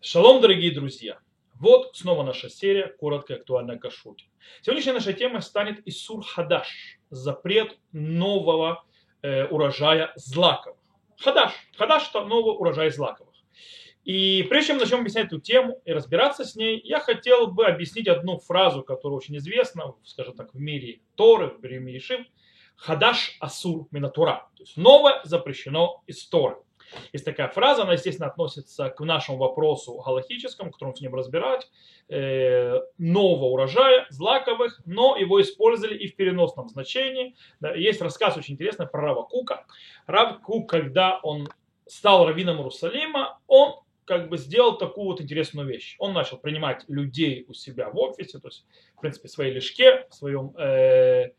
Шалом, дорогие друзья! Вот снова наша серия «Короткая актуальная кашрут». Сегодняшняя наша тема станет Исур Хадаш, запрет нового э, урожая злаковых. Хадаш. Хадаш – это новый урожай злаковых. И прежде чем начнем объяснять эту тему и разбираться с ней, я хотел бы объяснить одну фразу, которая очень известна, скажем так, в мире Торы, в мире Ишив. Хадаш Асур Минатура. То есть новое запрещено из Торы. Есть такая фраза, она, естественно, относится к нашему вопросу галахическому, которым с ним разбирать, э, нового урожая, злаковых, но его использовали и в переносном значении. Да, есть рассказ очень интересный про Рава Кука. Рав Кук, когда он стал раввином Иерусалима, он как бы сделал такую вот интересную вещь. Он начал принимать людей у себя в офисе, то есть, в принципе, в своей лишке, в своем, э,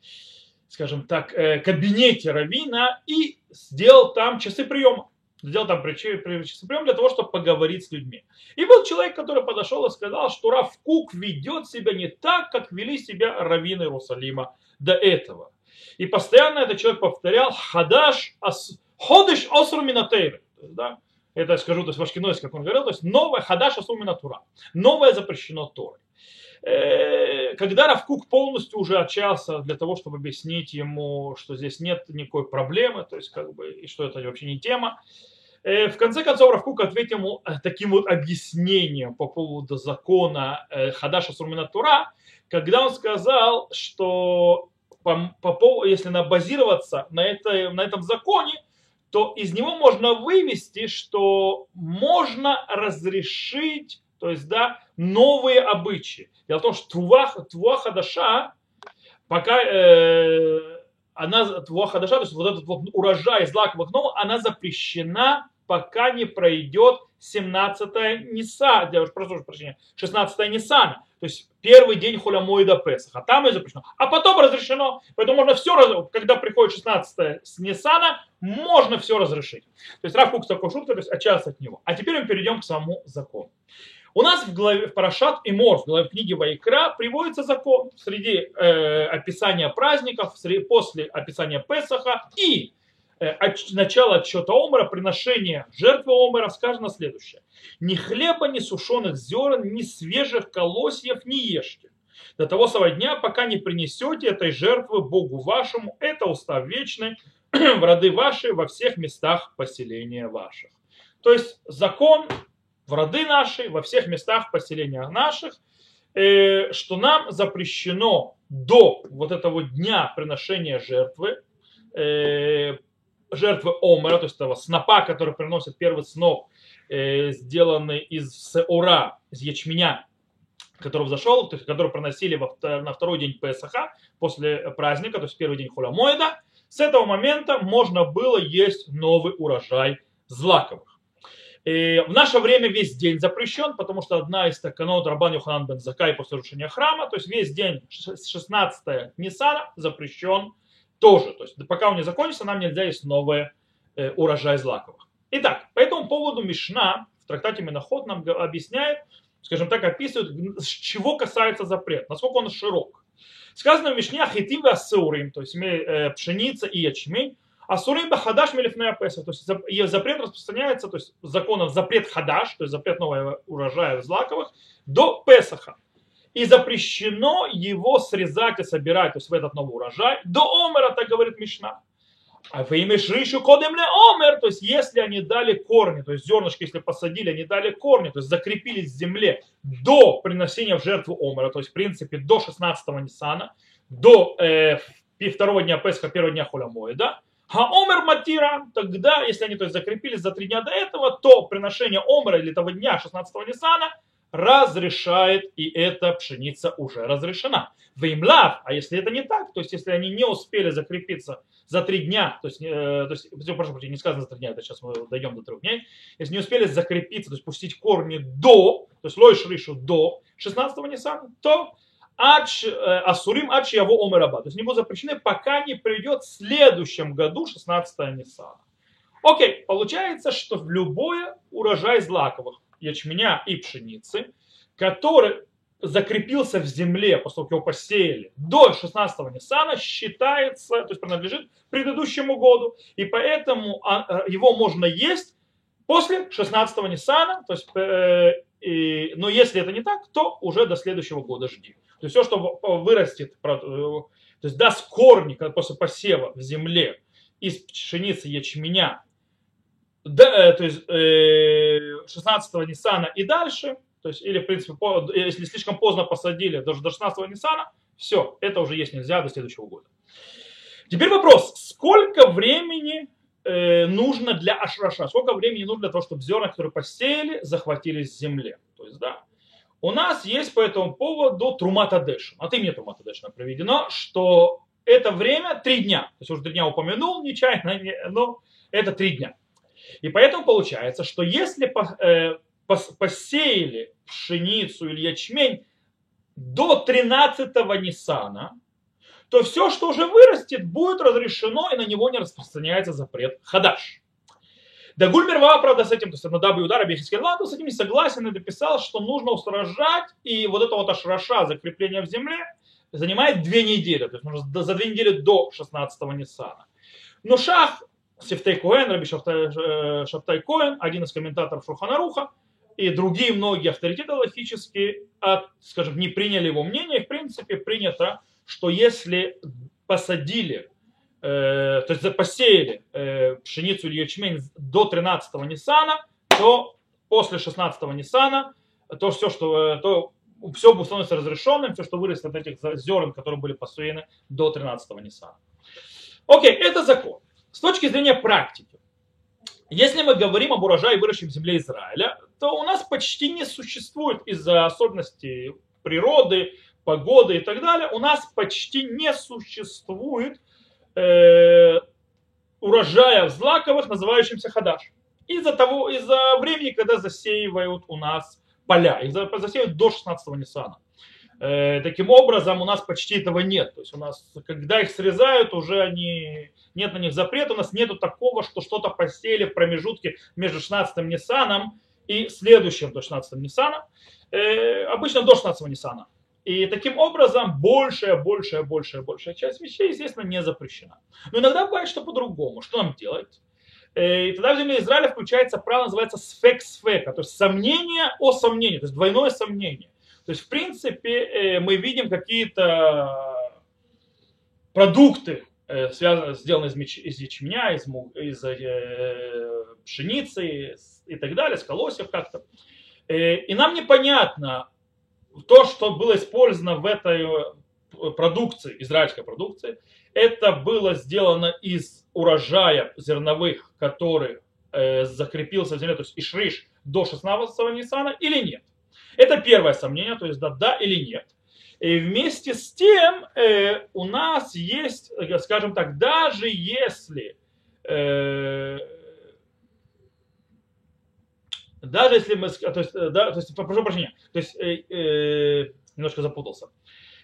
скажем так, э, кабинете равина и сделал там часы приема сделал там прием для того, чтобы поговорить с людьми. И был человек, который подошел и сказал, что Раф Кук ведет себя не так, как вели себя раввины Иерусалима до этого. И постоянно этот человек повторял «Хадаш ас, ходыш осру минатейры». Да? Это я скажу, то есть Вашкинойс, как он говорил, то есть новое «Хадаш асру минатура». Новое запрещено Торой. Э, когда Равкук полностью уже отчаялся для того, чтобы объяснить ему, что здесь нет никакой проблемы, то есть как бы, и что это вообще не тема, э, в конце концов Равкук ответил ему э, таким вот объяснением по поводу закона Хадаша Сурминатура, когда он сказал, что по, по, если базироваться на, это, на этом законе, то из него можно вывести, что можно разрешить то есть, да, новые обычаи. Дело в том, что Туа, туа Хадаша, пока э, она, Туа Хадаша, то есть вот этот вот урожай из лаковых нов, она запрещена, пока не пройдет 17-я Ниса, я прошу прощения, 16-я Нисана. То есть первый день Хулямоида Песаха. Там и запрещено. А потом разрешено. Поэтому можно все, когда приходит 16 с Ниссана, можно все разрешить. То есть Раф Кук такой шутка, то есть отчасти от него. А теперь мы перейдем к самому закону. У нас в главе в Парашат и Мор, в главе книги Вайкра, приводится закон среди э, описания праздников, среди, после описания Песаха и э, от, начала отчета Омера, приношения жертвы Омера, сказано следующее. Ни хлеба, ни сушеных зерен, ни свежих колосьев не ешьте. До того самого дня, пока не принесете этой жертвы Богу вашему, это устав вечный, в роды ваши во всех местах поселения ваших. То есть закон в роды наши, во всех местах поселения наших, э, что нам запрещено до вот этого дня приношения жертвы, э, жертвы Омера, то есть этого снопа, который приносит первый сноп, э, сделанный из сеура, из ячменя, который взошел, то есть который проносили во, на второй день Песаха, после праздника, то есть первый день Хулямоида, с этого момента можно было есть новый урожай злаковых. И в наше время весь день запрещен, потому что одна из таканот Рабан Йоханан бен Закай после разрушения храма, то есть весь день 16 Ниссана запрещен тоже. То есть пока он не закончится, нам нельзя есть новый э, урожай злаковых. Итак, по этому поводу Мишна в трактате Миноход нам объясняет, скажем так, описывает, с чего касается запрет, насколько он широк. Сказано в Мишне Хитим Асурим, то есть э, пшеница и ячмень, а сурим хадаш мелифная песа, то есть запрет распространяется, то есть законов запрет хадаш, то есть запрет нового урожая злаковых, до Песаха. И запрещено его срезать и собирать, то есть в этот новый урожай, до Омера, так говорит Мишна. А вы имеешь ришу кодемле омер, то есть если они дали корни, то есть зернышки, если посадили, они дали корни, то есть закрепились в земле до приносения в жертву омера, то есть в принципе до 16-го Ниссана, до э, второго дня Песха, первого дня Хулямоя, да, Омер Матира, тогда, если они то есть, закрепились за три дня до этого, то приношение Омера или того дня 16-го Ниссана разрешает, и эта пшеница уже разрешена. Веймлав, а если это не так, то есть если они не успели закрепиться за три дня, то есть, э, то есть прошу прощения, не сказано за три дня, это сейчас мы дойдем до трех дней, если не успели закрепиться, то есть пустить корни до, то есть лой шришу до 16-го Ниссана, то Асурим Адж его Омераба. То есть не будут запрещены, пока не придет в следующем году 16 Ниссана. Окей, получается, что в любое урожай злаковых, ячменя и пшеницы, который закрепился в земле, после его посеяли, до 16 Ниссана считается, то есть принадлежит предыдущему году, и поэтому а, э, его можно есть после 16 Ниссана, то есть э, И, но если это не так, то уже до следующего года жди. То есть все, что вырастет, э, то есть даст корни после посева в земле из пшеницы ячменя, да, то есть 16-го Ниссана и дальше, то есть, или, в принципе, если слишком поздно посадили, даже до 16-го Ниссана, все, это уже есть нельзя до следующего года. Теперь вопрос, сколько времени э, нужно для ашраша, сколько времени нужно для того, чтобы зерна, которые посеяли, захватились в земле. То есть, да, у нас есть по этому поводу Трумата Дэш. От имени Трумата Дэшна проведено, что это время три дня. То есть уже три дня упомянул нечаянно, но это три дня. И поэтому получается, что если э, посеяли пшеницу или ячмень до 13-го Ниссана, то все, что уже вырастет, будет разрешено, и на него не распространяется запрет хадаш. Да Гульмерва, правда, с этим, то есть на W удара Бехискельваду с этим не согласен и дописал, что нужно устражать, и вот это вот ашраша, закрепление в земле, занимает две недели, то есть нужно за две недели до 16-го Ниссана. Но Шах, Сефтей Коэн, Раби Шафтай, э, Коэн, один из комментаторов Шурханаруха, и другие многие авторитеты логические, от, скажем, не приняли его мнение, и в принципе принято, что если посадили э, то есть посеяли э, пшеницу или ячмень до 13-го Ниссана, то после 16-го Ниссана, то все, что, э, то все становится разрешенным, все, что вырастет от этих зерен, которые были посеяны до 13-го Ниссана. Окей, это закон. С точки зрения практики, если мы говорим об урожае, выращенном в земле Израиля, то у нас почти не существует из-за особенностей природы, погоды и так далее, у нас почти не существует э, урожая злаковых, называющихся хадаш. Из-за того, из-за времени, когда засеивают у нас поля. Их засеивают до 16-го Ниссана. Э, таким образом, у нас почти этого нет. То есть у нас, когда их срезают, уже они, нет на них запрета. У нас нету такого, что что-то посеяли в промежутке между 16-м Ниссаном и следующим до 16-го Ниссана. Э, обычно до 16-го Ниссана. И таким образом большая, большая, большая, большая часть вещей, естественно, не запрещена. Но иногда бывает, что по-другому. Что нам делать? Э, и тогда в земле Израиля включается правило, называется сфек сфека, то есть сомнение о сомнении, то есть двойное сомнение. То есть, в принципе, э, мы видим какие-то продукты, э, связанные, сделанные из ячменя, из, из пшеницы и так далее, с колосьев как-то. И нам непонятно, то, что было использовано в этой э, продукции, израильской продукции, это было сделано из урожая зерновых, который э, закрепился в земле, то есть ишриш до 16-го Ниссана или нет. Это первое сомнение, то есть да, да или нет. И вместе с тем э, у нас есть, э, скажем так, даже если э, даже если мы, то есть, э, да, то есть прошу прощения, то есть э, э, немножко запутался.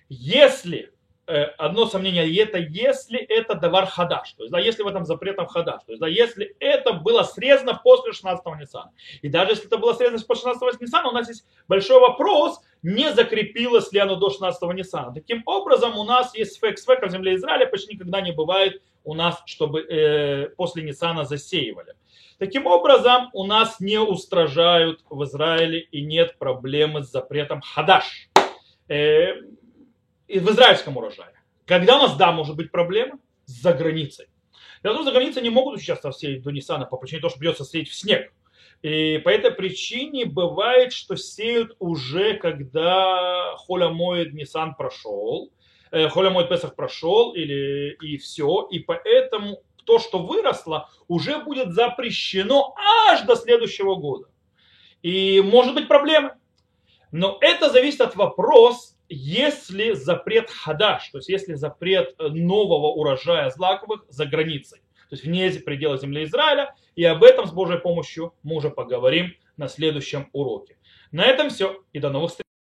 Если э, одно сомнение, это если это давар хадаш, то есть да, если в этом запретом хадаш, то есть да, если это было срезано после 16-го Ниссана. И даже если это было срезано после 16-го Ниссана, у нас есть большой вопрос, не закрепилось ли оно до 16-го Ниссана. Таким образом, у нас есть фэк с в земле Израиля, почти никогда не бывает у нас, чтобы э, после Ниссана засеивали. Таким образом, у нас не устражают в Израиле и нет проблемы с запретом хадаш э, в израильском урожае. Когда у нас, да, может быть проблема? За границей. В том, за границей не могут сейчас сеять до Ниссана по причине того, что придется сеять в снег. И по этой причине бывает, что сеют уже, когда холя моет Ниссан прошел, э, холя моет Песах прошел, или, и все. И поэтому то, что выросло, уже будет запрещено аж до следующего года. И может быть проблемы. Но это зависит от вопроса, если запрет хадаш, то есть если запрет нового урожая злаковых за границей, то есть вне предела земли Израиля, и об этом с Божьей помощью мы уже поговорим на следующем уроке. На этом все и до новых встреч.